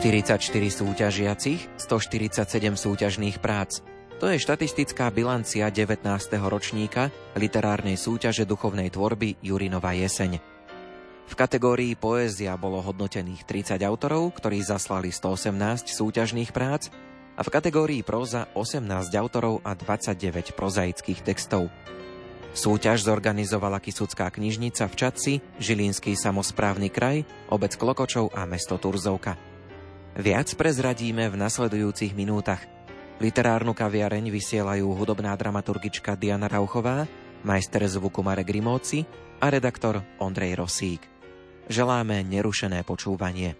44 súťažiacich, 147 súťažných prác. To je štatistická bilancia 19. ročníka literárnej súťaže duchovnej tvorby Jurinova jeseň. V kategórii poézia bolo hodnotených 30 autorov, ktorí zaslali 118 súťažných prác a v kategórii próza 18 autorov a 29 prozaických textov. Súťaž zorganizovala Kisucká knižnica v Čadci, Žilínsky samozprávny kraj, obec Klokočov a mesto Turzovka. Viac prezradíme v nasledujúcich minútach. Literárnu kaviareň vysielajú hudobná dramaturgička Diana Rauchová, majster zvuku Marek Rimóci a redaktor Ondrej Rosík. Želáme nerušené počúvanie.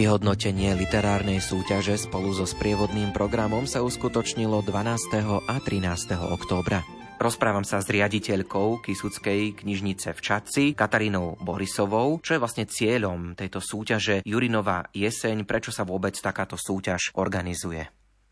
Vyhodnotenie literárnej súťaže spolu so sprievodným programom sa uskutočnilo 12. a 13. októbra. Rozprávam sa s riaditeľkou Kisuckej knižnice v Čaci, Katarínou Borisovou, čo je vlastne cieľom tejto súťaže Jurinová jeseň, prečo sa vôbec takáto súťaž organizuje.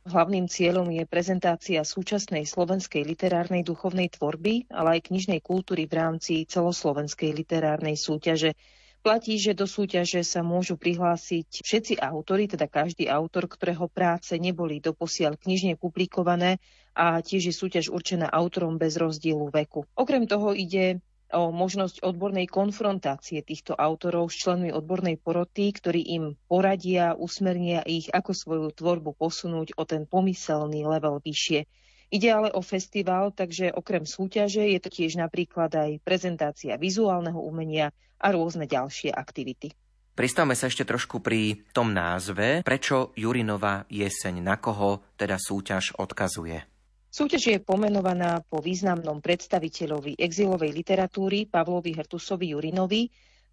Hlavným cieľom je prezentácia súčasnej slovenskej literárnej duchovnej tvorby, ale aj knižnej kultúry v rámci celoslovenskej literárnej súťaže. Platí, že do súťaže sa môžu prihlásiť všetci autory, teda každý autor, ktorého práce neboli doposiaľ knižne publikované a tiež je súťaž určená autorom bez rozdielu veku. Okrem toho ide o možnosť odbornej konfrontácie týchto autorov s členmi odbornej poroty, ktorí im poradia, usmernia ich, ako svoju tvorbu posunúť o ten pomyselný level vyššie. Ide ale o festival, takže okrem súťaže je to tiež napríklad aj prezentácia vizuálneho umenia a rôzne ďalšie aktivity. Pristavme sa ešte trošku pri tom názve. Prečo Jurinova jeseň? Na koho teda súťaž odkazuje? Súťaž je pomenovaná po významnom predstaviteľovi exilovej literatúry Pavlovi Hrtusovi Jurinovi,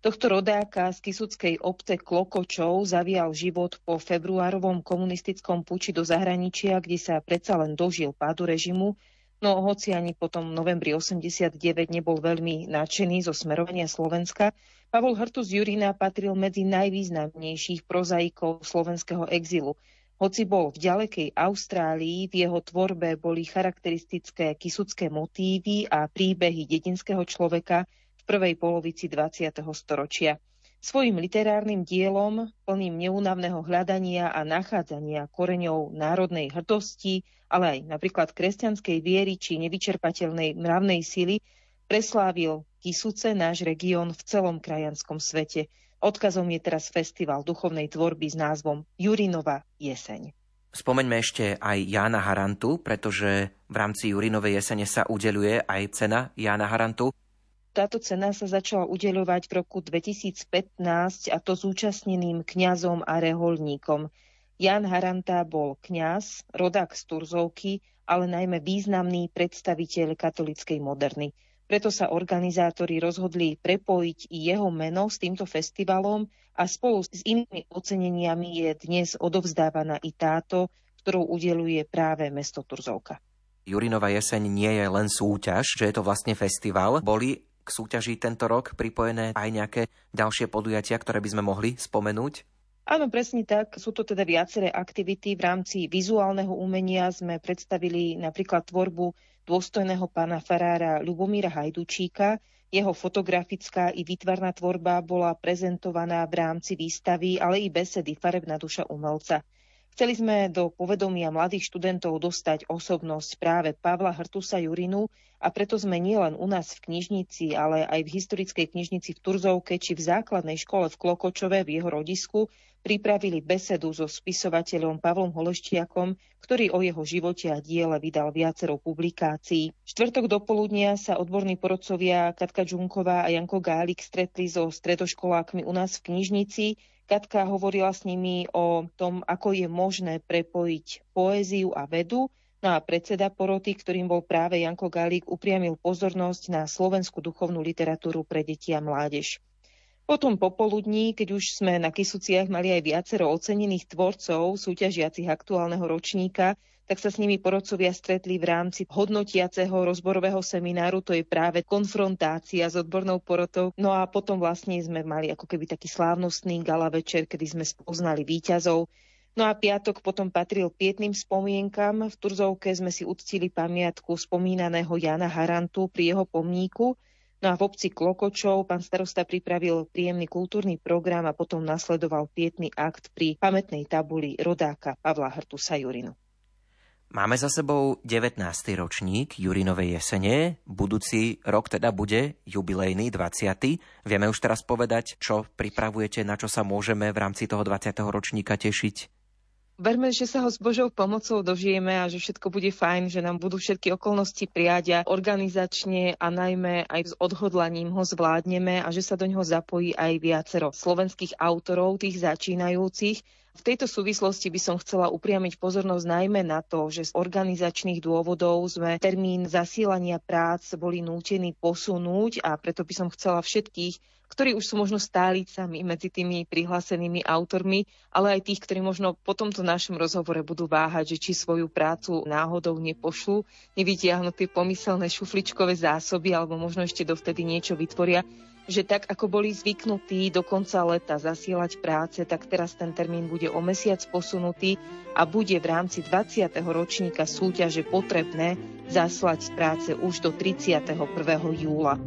Tohto rodáka z Kisuckej obce Klokočov zavial život po februárovom komunistickom puči do zahraničia, kde sa predsa len dožil pádu režimu, no hoci ani potom v novembri 89 nebol veľmi nadšený zo smerovania Slovenska, Pavol Hrtus Jurina patril medzi najvýznamnejších prozaikov slovenského exilu. Hoci bol v ďalekej Austrálii, v jeho tvorbe boli charakteristické kisucké motívy a príbehy dedinského človeka, prvej polovici 20. storočia. Svojim literárnym dielom, plným neúnavného hľadania a nachádzania koreňov národnej hrdosti, ale aj napríklad kresťanskej viery či nevyčerpateľnej mravnej sily, preslávil Kisuce náš región v celom krajanskom svete. Odkazom je teraz festival duchovnej tvorby s názvom Jurinova jeseň. Spomeňme ešte aj Jána Harantu, pretože v rámci Jurinovej jesene sa udeluje aj cena Jána Harantu. Táto cena sa začala udeľovať v roku 2015 a to zúčastneným kňazom a reholníkom. Jan Haranta bol kňaz, rodák z Turzovky, ale najmä významný predstaviteľ katolickej moderny. Preto sa organizátori rozhodli prepojiť jeho meno s týmto festivalom a spolu s inými oceneniami je dnes odovzdávaná i táto, ktorou udeluje práve mesto Turzovka. Jurinova jeseň nie je len súťaž, že je to vlastne festival. Boli k súťaži tento rok pripojené aj nejaké ďalšie podujatia, ktoré by sme mohli spomenúť? Áno, presne tak. Sú to teda viaceré aktivity. V rámci vizuálneho umenia sme predstavili napríklad tvorbu dôstojného pána farára Lubomíra Hajdučíka. Jeho fotografická i výtvarná tvorba bola prezentovaná v rámci výstavy, ale i besedy Farebná duša umelca. Chceli sme do povedomia mladých študentov dostať osobnosť práve Pavla Hrtusa Jurinu a preto sme nielen u nás v knižnici, ale aj v historickej knižnici v Turzovke či v základnej škole v Klokočove v jeho rodisku pripravili besedu so spisovateľom Pavlom Holeštiakom, ktorý o jeho živote a diele vydal viacero publikácií. Štvrtok do poludnia sa odborní porodcovia Katka Žunková a Janko Gálik stretli so stredoškolákmi u nás v knižnici Katka hovorila s nimi o tom, ako je možné prepojiť poéziu a vedu, no a predseda poroty, ktorým bol práve Janko Galík, upriamil pozornosť na slovenskú duchovnú literatúru pre deti a mládež. Potom popoludní, keď už sme na Kisuciach mali aj viacero ocenených tvorcov súťažiacich aktuálneho ročníka, tak sa s nimi porodcovia stretli v rámci hodnotiaceho rozborového semináru, to je práve konfrontácia s odbornou porotou. No a potom vlastne sme mali ako keby taký slávnostný gala večer, kedy sme spoznali výťazov. No a piatok potom patril pietným spomienkam. V Turzovke sme si uctili pamiatku spomínaného Jana Harantu pri jeho pomníku, No a v obci Klokočov pán starosta pripravil príjemný kultúrny program a potom nasledoval pietný akt pri pamätnej tabuli rodáka Pavla Hrtusa Jurinu. Máme za sebou 19. ročník Jurinovej jesene. Budúci rok teda bude jubilejný 20. Vieme už teraz povedať, čo pripravujete, na čo sa môžeme v rámci toho 20. ročníka tešiť? Verme, že sa ho s Božou pomocou dožijeme a že všetko bude fajn, že nám budú všetky okolnosti prijať a organizačne a najmä aj s odhodlaním ho zvládneme a že sa do neho zapojí aj viacero slovenských autorov, tých začínajúcich, v tejto súvislosti by som chcela upriamiť pozornosť najmä na to, že z organizačných dôvodov sme termín zasielania prác boli nútení posunúť a preto by som chcela všetkých, ktorí už sú možno stálicami medzi tými prihlásenými autormi, ale aj tých, ktorí možno po tomto našom rozhovore budú váhať, že či svoju prácu náhodou nepošlu, nevytiahnu tie pomyselné šufličkové zásoby alebo možno ešte dovtedy niečo vytvoria, že tak ako boli zvyknutí do konca leta zasielať práce, tak teraz ten termín bude o mesiac posunutý a bude v rámci 20. ročníka súťaže potrebné zaslať práce už do 31. júla.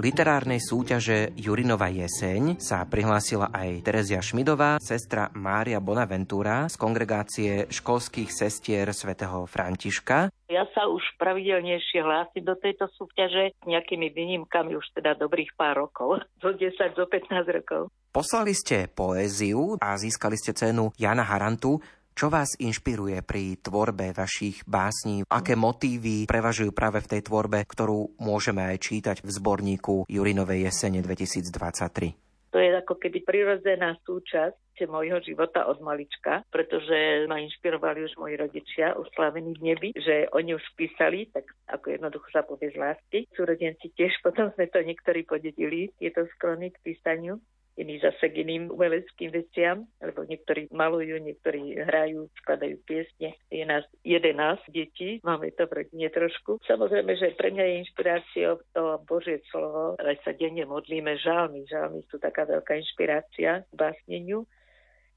Literárnej súťaže Jurinova jeseň sa prihlásila aj Terezia Šmidová, sestra Mária Bonaventura z kongregácie školských sestier svätého Františka. Ja sa už pravidelnejšie hlásim do tejto súťaže s nejakými výnimkami už teda dobrých pár rokov, zo 10 do 15 rokov. Poslali ste poéziu a získali ste cenu Jana Harantu. Čo vás inšpiruje pri tvorbe vašich básní? Aké motívy prevažujú práve v tej tvorbe, ktorú môžeme aj čítať v zborníku Jurinovej jesene 2023? To je ako keby prirodzená súčasť môjho života od malička, pretože ma inšpirovali už moji rodičia, uslavení v nebi, že oni už písali, tak ako jednoducho sa povie z lásky. Súrodenci tiež, potom sme to niektorí podedili, tieto sklony k písaniu iní zase k iným umeleckým veciam, lebo niektorí malujú, niektorí hrajú, skladajú piesne. Je nás 11 detí, máme to v rodine trošku. Samozrejme, že pre mňa je inšpiráciou to Božie slovo, aj sa denne modlíme žalmy. Žalmy sú taká veľká inšpirácia k básneniu.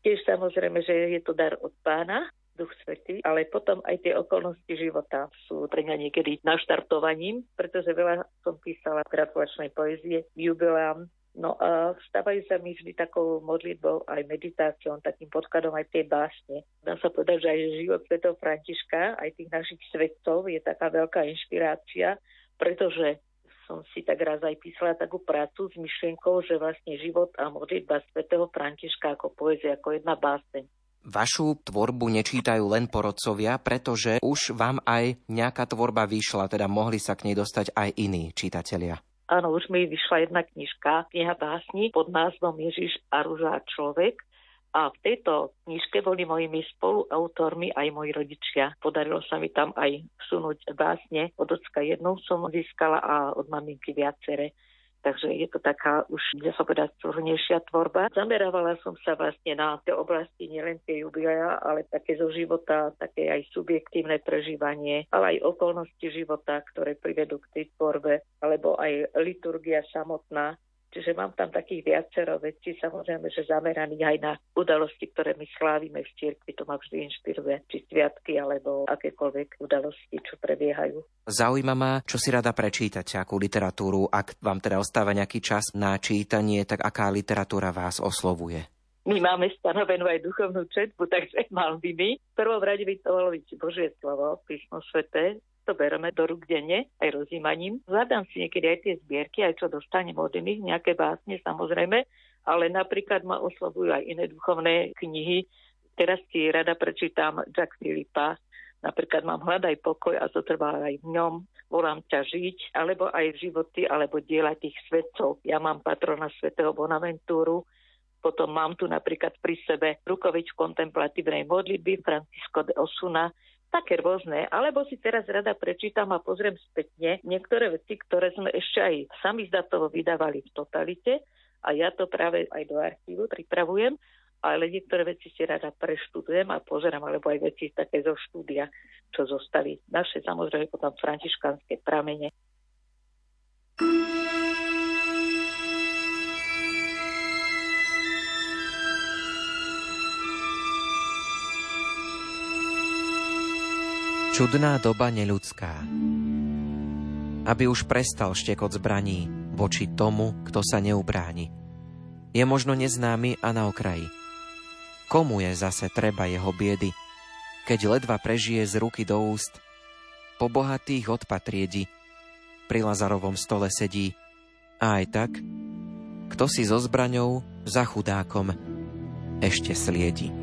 Tiež samozrejme, že je to dar od pána, Duch Svetý, ale potom aj tie okolnosti života sú pre mňa niekedy naštartovaním, pretože veľa som písala gratulačnej poezie, jubilám, No a stávajú sa mi vždy takou modlitbou aj meditáciou, takým podkladom aj tej básne. Dá sa povedať, že aj život svetov Františka, aj tých našich svetcov je taká veľká inšpirácia, pretože som si tak raz aj písala takú prácu s myšlienkou, že vlastne život a modlitba svetého Františka ako poézia, ako jedna báseň. Vašu tvorbu nečítajú len porodcovia, pretože už vám aj nejaká tvorba vyšla, teda mohli sa k nej dostať aj iní čitatelia. Áno, už mi vyšla jedna knižka, kniha básni pod názvom Ježiš a rúža človek. A v tejto knižke boli mojimi spoluautormi aj moji rodičia. Podarilo sa mi tam aj vsunúť básne. Od ocka jednou som získala a od maminky viacere. Takže je to taká už, dá sa povedať, súhrnejšia tvorba. Zamerávala som sa vlastne na tie oblasti, nielen tie jubilea, ale také zo života, také aj subjektívne prežívanie, ale aj okolnosti života, ktoré privedú k tej tvorbe, alebo aj liturgia samotná, Čiže mám tam takých viacero vecí, samozrejme, že zameraných aj na udalosti, ktoré my slávime v cirkvi, to ma vždy inšpiruje, či sviatky, alebo akékoľvek udalosti, čo prebiehajú. Zaujíma ma, čo si rada prečítate, akú literatúru, ak vám teda ostáva nejaký čas na čítanie, tak aká literatúra vás oslovuje? My máme stanovenú aj duchovnú četbu, takže mal by mi. V prvom rade by to malo byť Božie slovo, písmo svete, to bereme do rúk denne, aj rozímaním. Zadám si niekedy aj tie zbierky, aj čo dostanem od iných, nejaké básne samozrejme, ale napríklad ma oslovujú aj iné duchovné knihy. Teraz si rada prečítam Jack Filipa, napríklad mám hľadaj pokoj a zotrvá aj v ňom, volám ťa žiť, alebo aj životy, alebo diela tých svetcov. Ja mám patrona svätého Bonaventúru, potom mám tu napríklad pri sebe rukovič kontemplatívnej modlitby Francisco de Osuna, také rôzne, alebo si teraz rada prečítam a pozriem spätne niektoré veci, ktoré sme ešte aj sami zdatovo vydávali v totalite a ja to práve aj do archívu pripravujem, ale niektoré veci si rada preštudujem a pozerám, alebo aj veci také zo štúdia, čo zostali naše, samozrejme potom františkanské pramene. Čudná doba neľudská. Aby už prestal štekot zbraní voči tomu, kto sa neubráni. Je možno neznámy a na okraji. Komu je zase treba jeho biedy, keď ledva prežije z ruky do úst, po bohatých odpad riedi, pri Lazarovom stole sedí, a aj tak, kto si so zbraňou za chudákom ešte sliedi.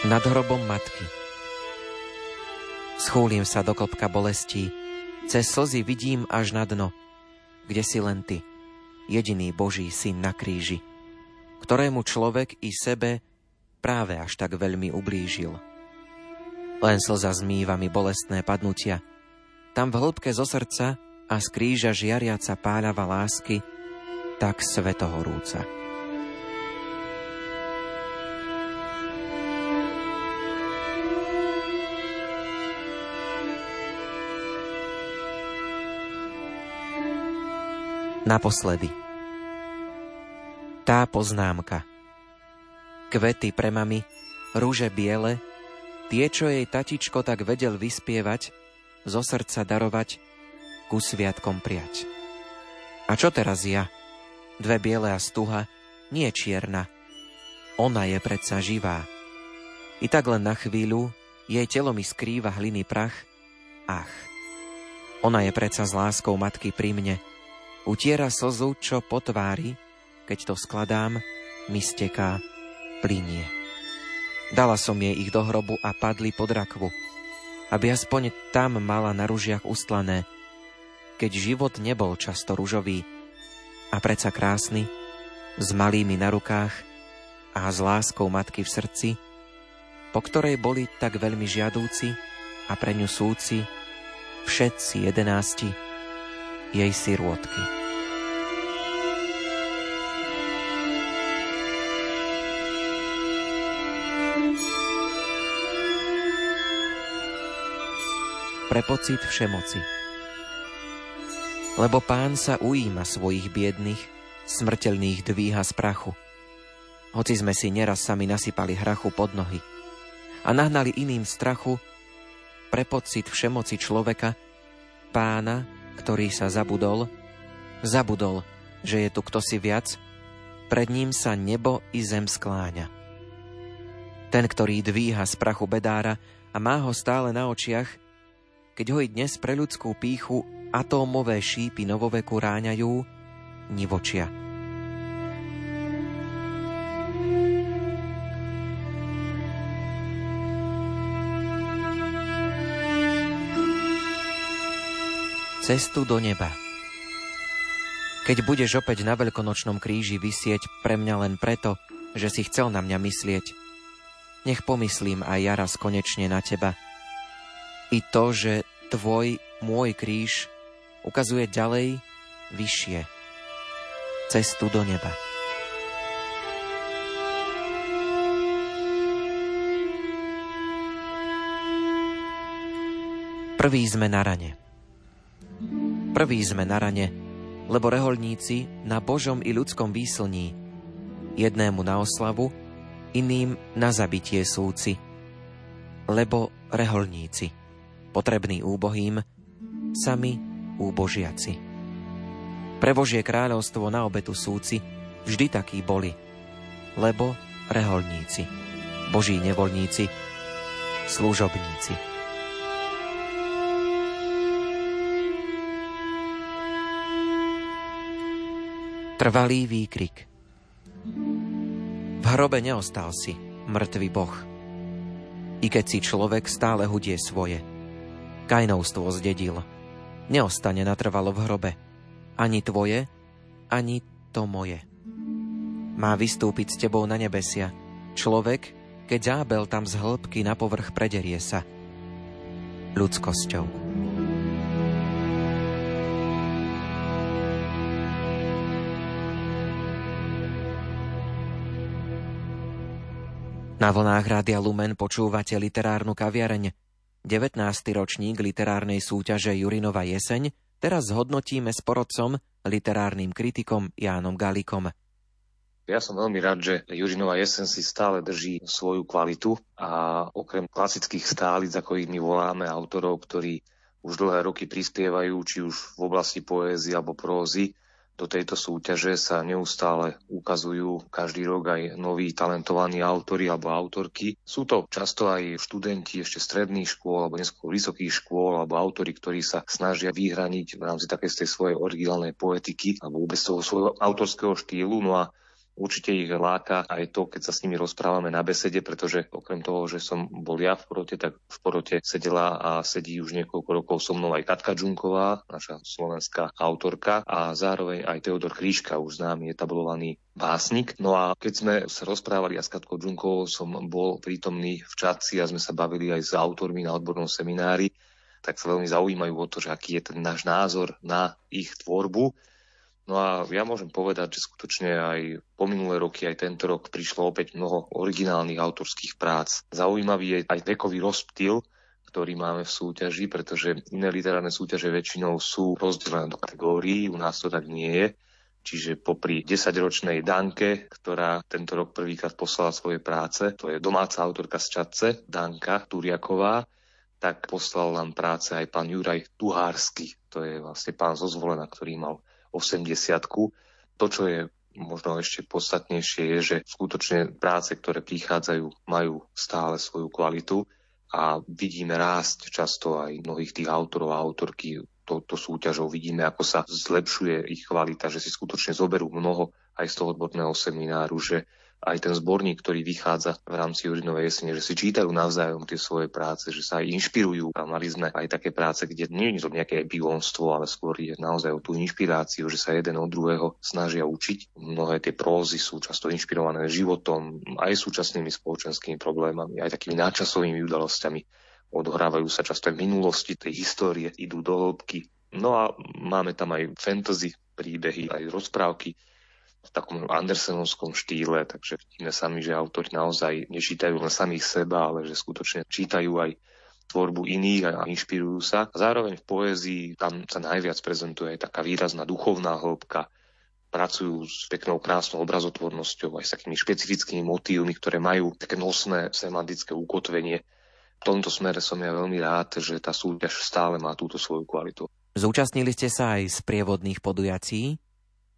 Nad hrobom matky. Schúlim sa do klopka bolestí, cez slzy vidím až na dno, kde si len ty, jediný Boží syn na kríži, ktorému človek i sebe práve až tak veľmi ublížil. Len slza zmýva mi bolestné padnutia, tam v hĺbke zo srdca a z kríža žiariaca páľava lásky, tak svetohorúca. Naposledy. Tá poznámka. Kvety pre mami, rúže biele, tie, čo jej tatičko tak vedel vyspievať, zo srdca darovať, ku sviatkom prijať. A čo teraz ja? Dve biele a stuha, nie čierna. Ona je predsa živá. I tak len na chvíľu jej telo mi skrýva hliny prach. Ach, ona je predsa s láskou matky pri mne, Utiera slzu, čo po tvári, keď to skladám, mi steká, plinie. Dala som jej ich do hrobu a padli pod rakvu, aby aspoň tam mala na ružiach ustlané, keď život nebol často ružový a predsa krásny, s malými na rukách a s láskou matky v srdci, po ktorej boli tak veľmi žiadúci a pre ňu súci všetci jedenácti jej sirôtky. Pre pocit všemoci. Lebo pán sa ujíma svojich biedných, smrteľných dvíha z prachu. Hoci sme si neraz sami nasypali hrachu pod nohy a nahnali iným strachu, pre pocit všemoci človeka, pána ktorý sa zabudol, zabudol, že je tu kto si viac, pred ním sa nebo i zem skláňa. Ten, ktorý dvíha z prachu bedára a má ho stále na očiach, keď ho i dnes pre ľudskú píchu atómové šípy novoveku ráňajú, nivočia. cestu do neba. Keď budeš opäť na veľkonočnom kríži vysieť pre mňa len preto, že si chcel na mňa myslieť, nech pomyslím aj ja raz konečne na teba. I to, že tvoj môj kríž ukazuje ďalej, vyššie, cestu do neba. Prvý sme na rane. Prvý sme na rane, lebo reholníci na Božom i ľudskom výslní, jednému na oslavu, iným na zabitie súci, lebo reholníci, potrební úbohým, sami úbožiaci. Pre Božie kráľovstvo na obetu súci vždy takí boli, lebo reholníci, Boží nevolníci, služobníci. Trvalý výkrik. V hrobe neostal si, mŕtvý boh. I keď si človek stále hudie svoje. Kajnovstvo zdedil. Neostane natrvalo v hrobe. Ani tvoje, ani to moje. Má vystúpiť s tebou na nebesia. Človek, keď zábel tam z hĺbky na povrch prederie sa. Ľudskosťou. Na vlnách Rádia Lumen počúvate literárnu kaviareň. 19. ročník literárnej súťaže Jurinova jeseň teraz zhodnotíme s porodcom, literárnym kritikom Jánom Galikom. Ja som veľmi rád, že Jurinova jesen si stále drží svoju kvalitu a okrem klasických stálic, ako ich my voláme, autorov, ktorí už dlhé roky prispievajú, či už v oblasti poézie alebo prózy, do tejto súťaže sa neustále ukazujú každý rok aj noví talentovaní autori alebo autorky. Sú to často aj študenti ešte stredných škôl alebo neskôr vysokých škôl alebo autori, ktorí sa snažia vyhraniť v rámci takej svojej originálnej poetiky alebo vôbec toho svojho autorského štýlu. No a Určite ich láka aj to, keď sa s nimi rozprávame na besede, pretože okrem toho, že som bol ja v porote, tak v porote sedela a sedí už niekoľko rokov so mnou aj Katka Džunková, naša slovenská autorka a zároveň aj Teodor Kríška, už známy etablovaný básnik. No a keď sme sa rozprávali a s Katkou Džunkovou som bol prítomný v Čaci a sme sa bavili aj s autormi na odbornom seminári, tak sa veľmi zaujímajú o to, že aký je ten náš názor na ich tvorbu. No a ja môžem povedať, že skutočne aj po minulé roky, aj tento rok prišlo opäť mnoho originálnych autorských prác. Zaujímavý je aj vekový rozptyl, ktorý máme v súťaži, pretože iné literárne súťaže väčšinou sú rozdelené do kategórií, u nás to tak nie je. Čiže popri 10-ročnej Danke, ktorá tento rok prvýkrát poslala svoje práce, to je domáca autorka z Čadce, Danka Turiaková, tak poslal nám práce aj pán Juraj Tuhársky, to je vlastne pán zo Zvolena, ktorý mal 80 To, čo je možno ešte podstatnejšie, je, že skutočne práce, ktoré prichádzajú, majú stále svoju kvalitu a vidíme rásť často aj mnohých tých autorov a autorky touto súťažou. Vidíme, ako sa zlepšuje ich kvalita, že si skutočne zoberú mnoho aj z toho odborného semináru, že aj ten zborník, ktorý vychádza v rámci Jurinovej jesene, že si čítajú navzájom tie svoje práce, že sa aj inšpirujú. A mali sme aj také práce, kde nie je to nejaké epilónstvo, ale skôr je naozaj o tú inšpiráciu, že sa jeden od druhého snažia učiť. Mnohé tie prózy sú často inšpirované životom, aj súčasnými spoločenskými problémami, aj takými náčasovými udalosťami. Odohrávajú sa často aj minulosti, tej histórie idú do hĺbky. No a máme tam aj fantasy príbehy, aj rozprávky, v takom Andersenovskom štýle, takže vidíme sami, že autori naozaj nečítajú len samých seba, ale že skutočne čítajú aj tvorbu iných a inšpirujú sa. Zároveň v poézii tam sa najviac prezentuje aj taká výrazná duchovná hĺbka, pracujú s peknou, krásnou obrazotvornosťou, aj s takými špecifickými motívmi, ktoré majú také nosné semantické ukotvenie. V tomto smere som ja veľmi rád, že tá súťaž stále má túto svoju kvalitu. Zúčastnili ste sa aj z prievodných podujací?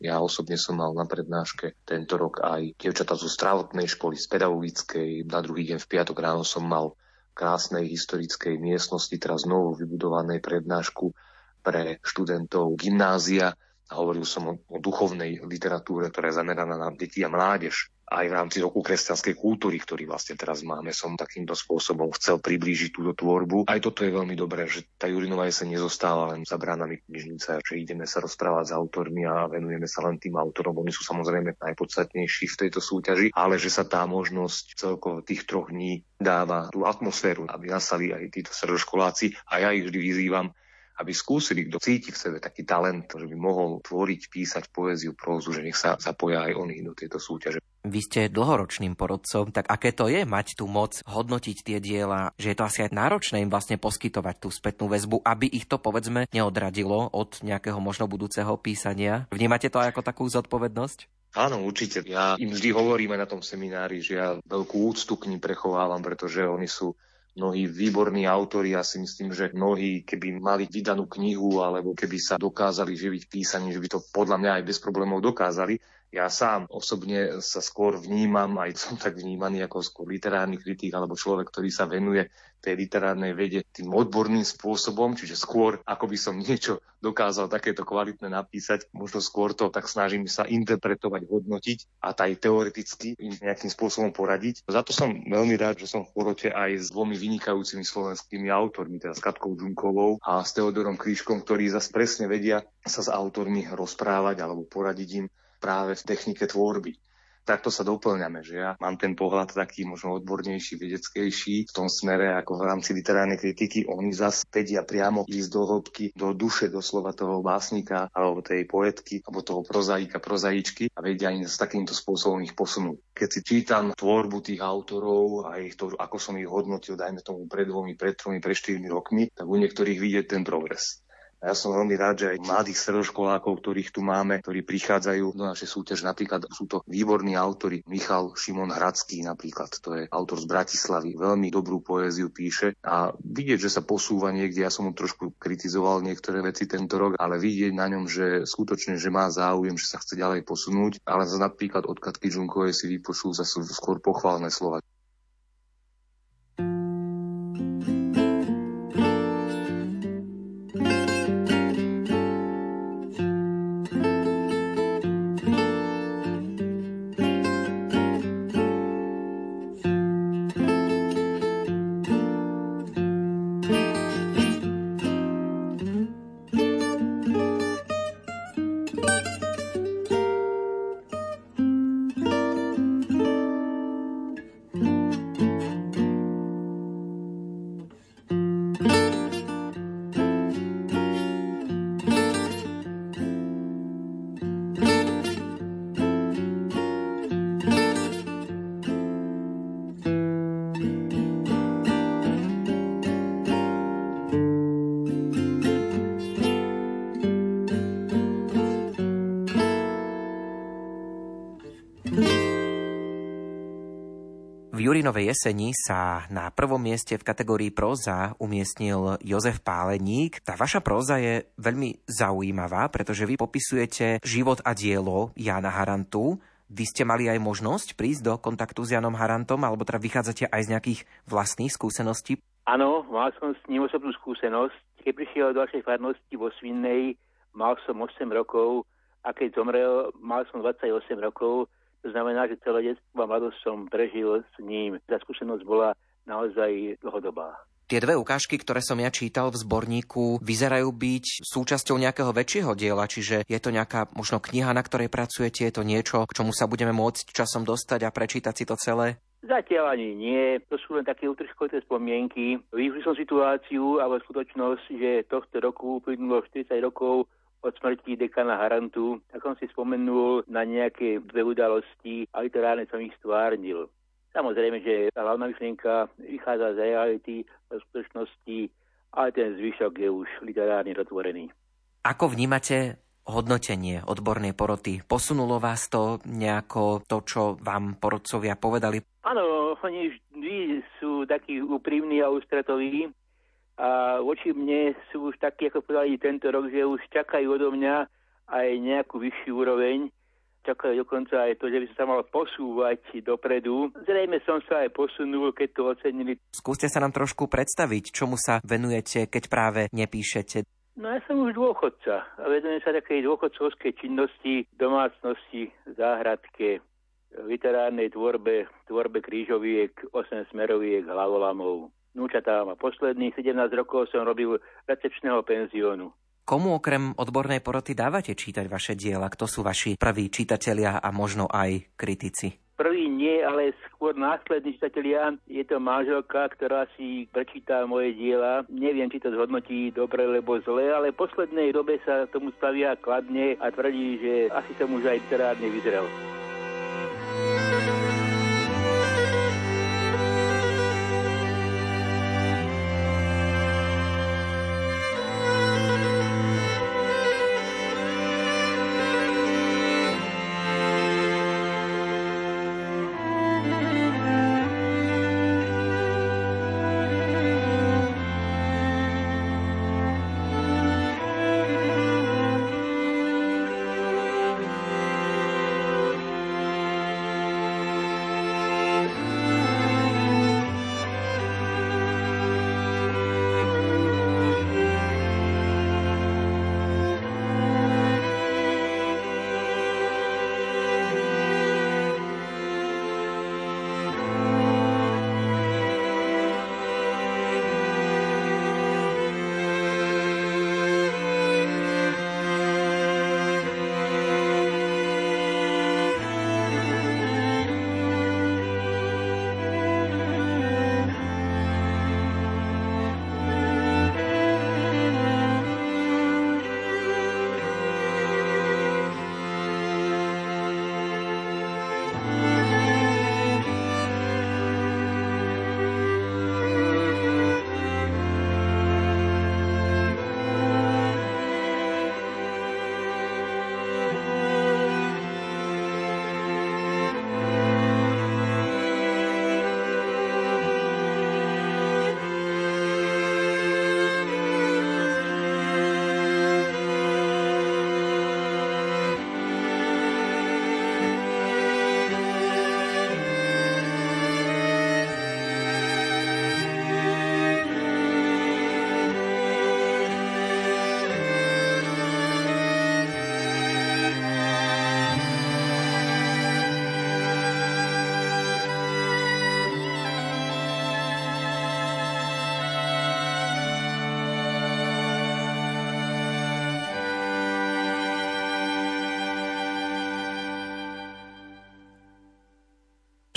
Ja osobne som mal na prednáške tento rok aj dievčata zo zdravotnej školy, z pedagogickej. Na druhý deň v piatok ráno som mal krásnej historickej miestnosti, teraz znovu vybudovanej prednášku pre študentov gymnázia a hovoril som o, o duchovnej literatúre, ktorá je zameraná na deti a mládež aj v rámci roku kresťanskej kultúry, ktorý vlastne teraz máme, som takýmto spôsobom chcel priblížiť túto tvorbu. Aj toto je veľmi dobré, že tá Jurinová sa nezostáva len za bránami knižnice, že ideme sa rozprávať s autormi a venujeme sa len tým autorom. Oni sú samozrejme najpodstatnejší v tejto súťaži, ale že sa tá možnosť celkovo tých troch dní dáva tú atmosféru, aby nasali aj títo stredoškoláci a ja ich vždy vyzývam, aby skúsili, kto cíti v sebe taký talent, že by mohol tvoriť, písať poéziu, prózu, že nech sa zapoja aj oni do tejto súťaže. Vy ste dlhoročným porodcom, tak aké to je mať tú moc hodnotiť tie diela, že je to asi aj náročné im vlastne poskytovať tú spätnú väzbu, aby ich to povedzme neodradilo od nejakého možno budúceho písania. Vnímate to aj ako takú zodpovednosť? Áno, určite. Ja im vždy hovoríme na tom seminári, že ja veľkú úctu k ním prechovávam, pretože oni sú mnohí výborní autori. Ja si myslím, že mnohí, keby mali vydanú knihu alebo keby sa dokázali živiť písaním, že by to podľa mňa aj bez problémov dokázali. Ja sám osobne sa skôr vnímam, aj som tak vnímaný ako skôr literárny kritik alebo človek, ktorý sa venuje tej literárnej vede tým odborným spôsobom, čiže skôr ako by som niečo dokázal takéto kvalitné napísať, možno skôr to tak snažím sa interpretovať, hodnotiť a aj teoreticky nejakým spôsobom poradiť. Za to som veľmi rád, že som v porote aj s dvomi vynikajúcimi slovenskými autormi, teda s Katkou Džunkovou a s Teodorom Krížkom, ktorí zase presne vedia sa s autormi rozprávať alebo poradiť im práve v technike tvorby. Takto sa doplňame, že ja mám ten pohľad taký možno odbornejší, vedeckejší v tom smere ako v rámci literárnej kritiky. Oni zase vedia priamo ísť do hĺbky, do duše doslova toho básnika alebo tej poetky alebo toho prozaika, prozaičky a vedia im s takýmto spôsobom ich posunúť. Keď si čítam tvorbu tých autorov a ich to, ako som ich hodnotil, dajme tomu pred dvomi, pred tromi, pred štyrmi rokmi, tak u niektorých vidieť ten progres. A ja som veľmi rád, že aj mladých stredoškolákov, ktorých tu máme, ktorí prichádzajú do našej súťaže, napríklad sú to výborní autory. Michal Šimon Hradský napríklad, to je autor z Bratislavy, veľmi dobrú poéziu píše a vidieť, že sa posúva niekde, ja som mu trošku kritizoval niektoré veci tento rok, ale vidieť na ňom, že skutočne, že má záujem, že sa chce ďalej posunúť, ale napríklad od Katky Žunkovej si vypočul zase skôr pochválne slova. Jurinovej jeseni sa na prvom mieste v kategórii próza umiestnil Jozef Páleník. Tá vaša próza je veľmi zaujímavá, pretože vy popisujete život a dielo Jana Harantu. Vy ste mali aj možnosť prísť do kontaktu s Janom Harantom, alebo teda vychádzate aj z nejakých vlastných skúseností? Áno, mal som s ním osobnú skúsenosť. Keď prišiel do vašej farnosti vo Svinnej, mal som 8 rokov a keď zomrel, mal som 28 rokov znamená, že celé detstvo a mladosť som prežil s ním. Tá skúsenosť bola naozaj dlhodobá. Tie dve ukážky, ktoré som ja čítal v zborníku, vyzerajú byť súčasťou nejakého väčšieho diela, čiže je to nejaká možno kniha, na ktorej pracujete, je to niečo, k čomu sa budeme môcť časom dostať a prečítať si to celé? Zatiaľ ani nie, to sú len také utržkové spomienky. Využil som situáciu alebo skutočnosť, že tohto roku uplynulo 40 rokov od smrti dekana Harantu, tak som si spomenul na nejaké dve udalosti a literárne som ich stvárnil. Samozrejme, že hlavná myšlienka vychádza z reality, z skutočnosti, ale ten zvyšok je už literárne dotvorený. Ako vnímate hodnotenie odbornej poroty? Posunulo vás to nejako to, čo vám porodcovia povedali? Áno, oni vždy sú takí úprimní a ústretoví a voči mne sú už takí, ako povedali tento rok, že už čakajú odo mňa aj nejakú vyššiu úroveň. Čakajú dokonca aj to, že by som sa mal posúvať dopredu. Zrejme som sa aj posunul, keď to ocenili. Skúste sa nám trošku predstaviť, čomu sa venujete, keď práve nepíšete. No ja som už dôchodca a venujem sa takej dôchodcovskej činnosti, domácnosti, záhradke, literárnej tvorbe, tvorbe krížoviek, 8 smeroviek, hlavolamov vnúčatám a posledných 17 rokov som robil recepčného penziónu. Komu okrem odbornej poroty dávate čítať vaše diela? Kto sú vaši prví čitatelia a možno aj kritici? prvý nie, ale skôr následní čitatelia. Je to manželka, ktorá si prečíta moje diela. Neviem, či to zhodnotí dobre alebo zle, ale v poslednej dobe sa tomu stavia kladne a tvrdí, že asi som už aj literárne vyzrel.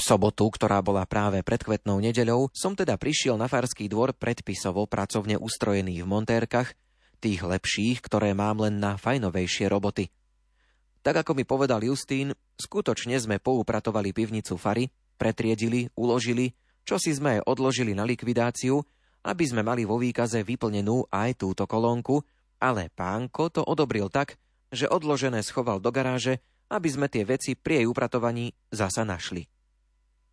Sobotu, ktorá bola práve pred kvetnou nedeľou, som teda prišiel na Farský dvor predpisovo pracovne ustrojený v montérkach, tých lepších, ktoré mám len na fajnovejšie roboty. Tak ako mi povedal Justín, skutočne sme poupratovali pivnicu Fary, pretriedili, uložili, čo si sme odložili na likvidáciu, aby sme mali vo výkaze vyplnenú aj túto kolónku, ale pánko to odobril tak, že odložené schoval do garáže, aby sme tie veci pri jej upratovaní zasa našli.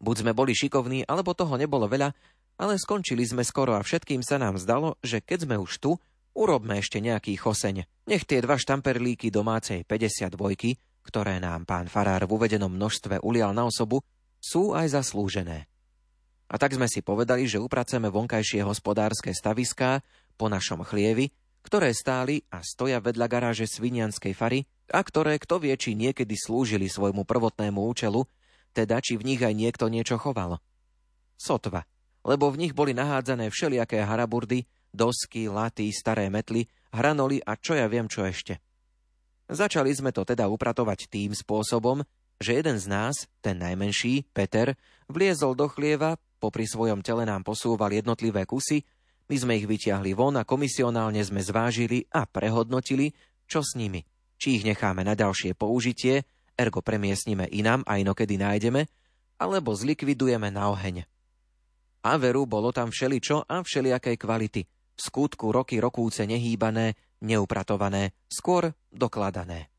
Buď sme boli šikovní, alebo toho nebolo veľa, ale skončili sme skoro a všetkým sa nám zdalo, že keď sme už tu, urobme ešte nejaký choseň. Nech tie dva štamperlíky domácej 52, ktoré nám pán Farár v uvedenom množstve ulial na osobu, sú aj zaslúžené. A tak sme si povedali, že upraceme vonkajšie hospodárske staviská po našom chlievi, ktoré stáli a stoja vedľa garáže Svinianskej fary a ktoré kto vie, či niekedy slúžili svojmu prvotnému účelu, teda či v nich aj niekto niečo choval. Sotva, lebo v nich boli nahádzané všelijaké haraburdy, dosky, laty, staré metly, hranoli a čo ja viem čo ešte. Začali sme to teda upratovať tým spôsobom, že jeden z nás, ten najmenší, Peter, vliezol do chlieva, popri svojom tele nám posúval jednotlivé kusy, my sme ich vyťahli von a komisionálne sme zvážili a prehodnotili, čo s nimi. Či ich necháme na ďalšie použitie, ergo premiesnime inám a inokedy nájdeme, alebo zlikvidujeme na oheň. A veru bolo tam všeličo a všelijakej kvality. V skutku roky rokúce nehýbané, neupratované, skôr dokladané.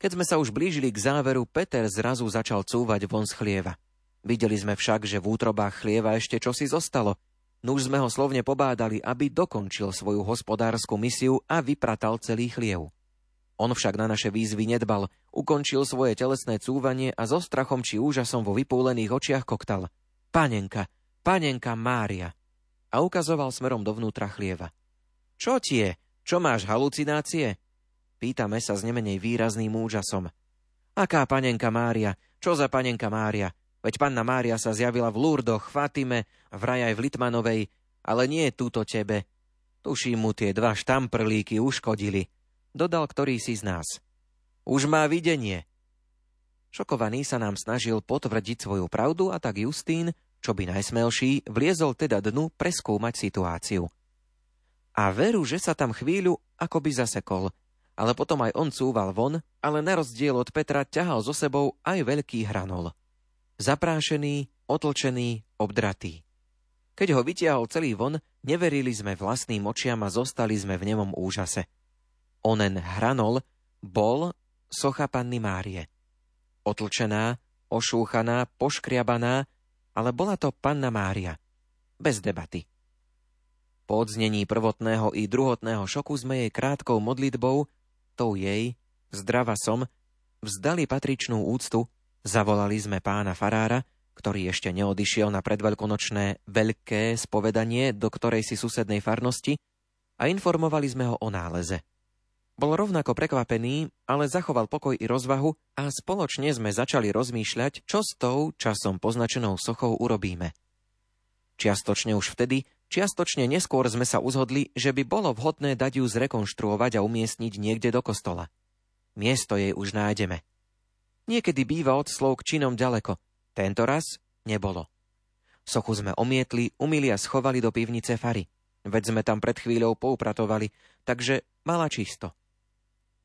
Keď sme sa už blížili k záveru, Peter zrazu začal cúvať von z chlieva. Videli sme však, že v útrobách chlieva ešte čosi zostalo. Nuž sme ho slovne pobádali, aby dokončil svoju hospodárskú misiu a vypratal celý chliev. On však na naše výzvy nedbal, ukončil svoje telesné cúvanie a so strachom či úžasom vo vypúlených očiach koktal. Panenka, panenka Mária. A ukazoval smerom dovnútra chlieva. Čo tie? Čo máš, halucinácie? Pýtame sa s nemenej výrazným úžasom. Aká panenka Mária? Čo za panenka Mária? Veď panna Mária sa zjavila v Lurdoch, Fatime, vraj aj v Litmanovej, ale nie túto tebe. Tuším mu tie dva štamprlíky uškodili dodal ktorý si z nás. Už má videnie. Šokovaný sa nám snažil potvrdiť svoju pravdu a tak Justín, čo by najsmelší, vliezol teda dnu preskúmať situáciu. A veru, že sa tam chvíľu akoby zasekol, ale potom aj on cúval von, ale na rozdiel od Petra ťahal so sebou aj veľký hranol. Zaprášený, otlčený, obdratý. Keď ho vytiahol celý von, neverili sme vlastným očiam a zostali sme v nemom úžase. Onen hranol bol socha Panny Márie otlčená, ošúchaná, poškriabaná, ale bola to panna Mária. Bez debaty. Po odznení prvotného i druhotného šoku sme jej krátkou modlitbou, tou jej, zdrava som, vzdali patričnú úctu, zavolali sme pána Farára, ktorý ešte neodišiel na predveľkonočné veľké spovedanie do ktorej si susednej farnosti a informovali sme ho o náleze. Bol rovnako prekvapený, ale zachoval pokoj i rozvahu a spoločne sme začali rozmýšľať, čo s tou časom poznačenou sochou urobíme. Čiastočne už vtedy, čiastočne neskôr sme sa uzhodli, že by bolo vhodné dať ju zrekonštruovať a umiestniť niekde do kostola. Miesto jej už nájdeme. Niekedy býva od slov k činom ďaleko, tento raz nebolo. Sochu sme omietli, umili a schovali do pivnice fary. Veď sme tam pred chvíľou poupratovali, takže mala čisto.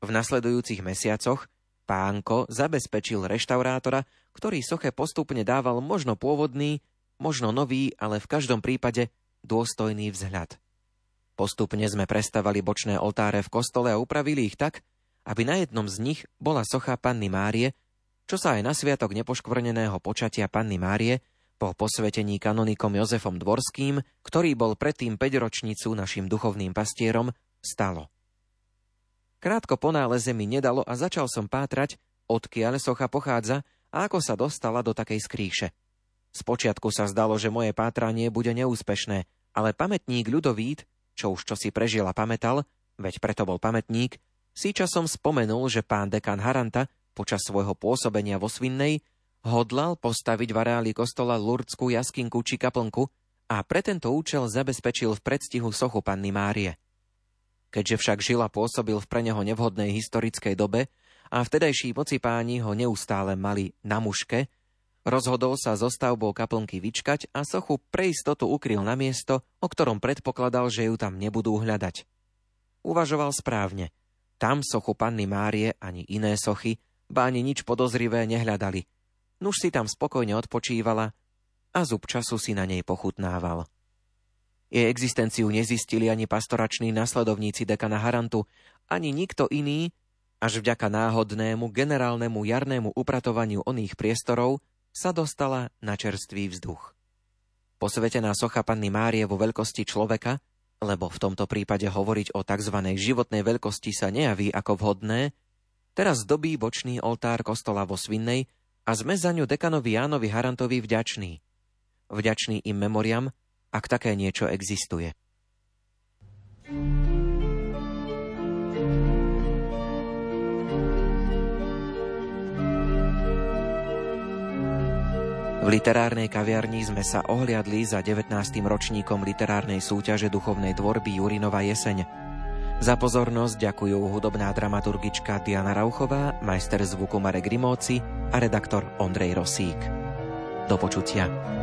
V nasledujúcich mesiacoch pánko zabezpečil reštaurátora, ktorý soche postupne dával možno pôvodný, možno nový, ale v každom prípade dôstojný vzhľad. Postupne sme prestavali bočné oltáre v kostole a upravili ich tak, aby na jednom z nich bola socha Panny Márie, čo sa aj na sviatok nepoškvrneného počatia Panny Márie po posvetení kanonikom Jozefom Dvorským, ktorý bol predtým 5 ročnicu našim duchovným pastierom, stalo. Krátko po náleze mi nedalo a začal som pátrať, odkiaľ socha pochádza a ako sa dostala do takej skríše. Spočiatku sa zdalo, že moje pátranie bude neúspešné, ale pamätník ľudovít, čo už čo si prežil a pamätal, veď preto bol pamätník, si časom spomenul, že pán dekan Haranta počas svojho pôsobenia vo Svinnej hodlal postaviť v areáli kostola Lurdskú jaskinku či kaplnku a pre tento účel zabezpečil v predstihu sochu Panny Márie. Keďže však žil a pôsobil v pre neho nevhodnej historickej dobe a vtedajší páni ho neustále mali na muške, rozhodol sa so stavbou kaplnky vyčkať a sochu pre istotu ukryl na miesto, o ktorom predpokladal, že ju tam nebudú hľadať. Uvažoval správne. Tam sochu panny Márie ani iné sochy, ba ani nič podozrivé nehľadali. Nuž si tam spokojne odpočívala a zub času si na nej pochutnával. Jej existenciu nezistili ani pastorační nasledovníci dekana Harantu, ani nikto iný, až vďaka náhodnému generálnemu jarnému upratovaniu oných priestorov sa dostala na čerstvý vzduch. Posvetená socha Panny Márie vo veľkosti človeka, lebo v tomto prípade hovoriť o tzv. životnej veľkosti sa nejaví ako vhodné, teraz dobí bočný oltár kostola vo Svinnej a sme za ňu dekanovi Jánovi Harantovi vďační. Vďační im memoriam, ak také niečo existuje. V literárnej kaviarni sme sa ohliadli za 19. ročníkom literárnej súťaže duchovnej tvorby Jurinova jeseň. Za pozornosť ďakujú hudobná dramaturgička Diana Rauchová, majster zvuku Marek Rimóci a redaktor Ondrej Rosík. Do počutia.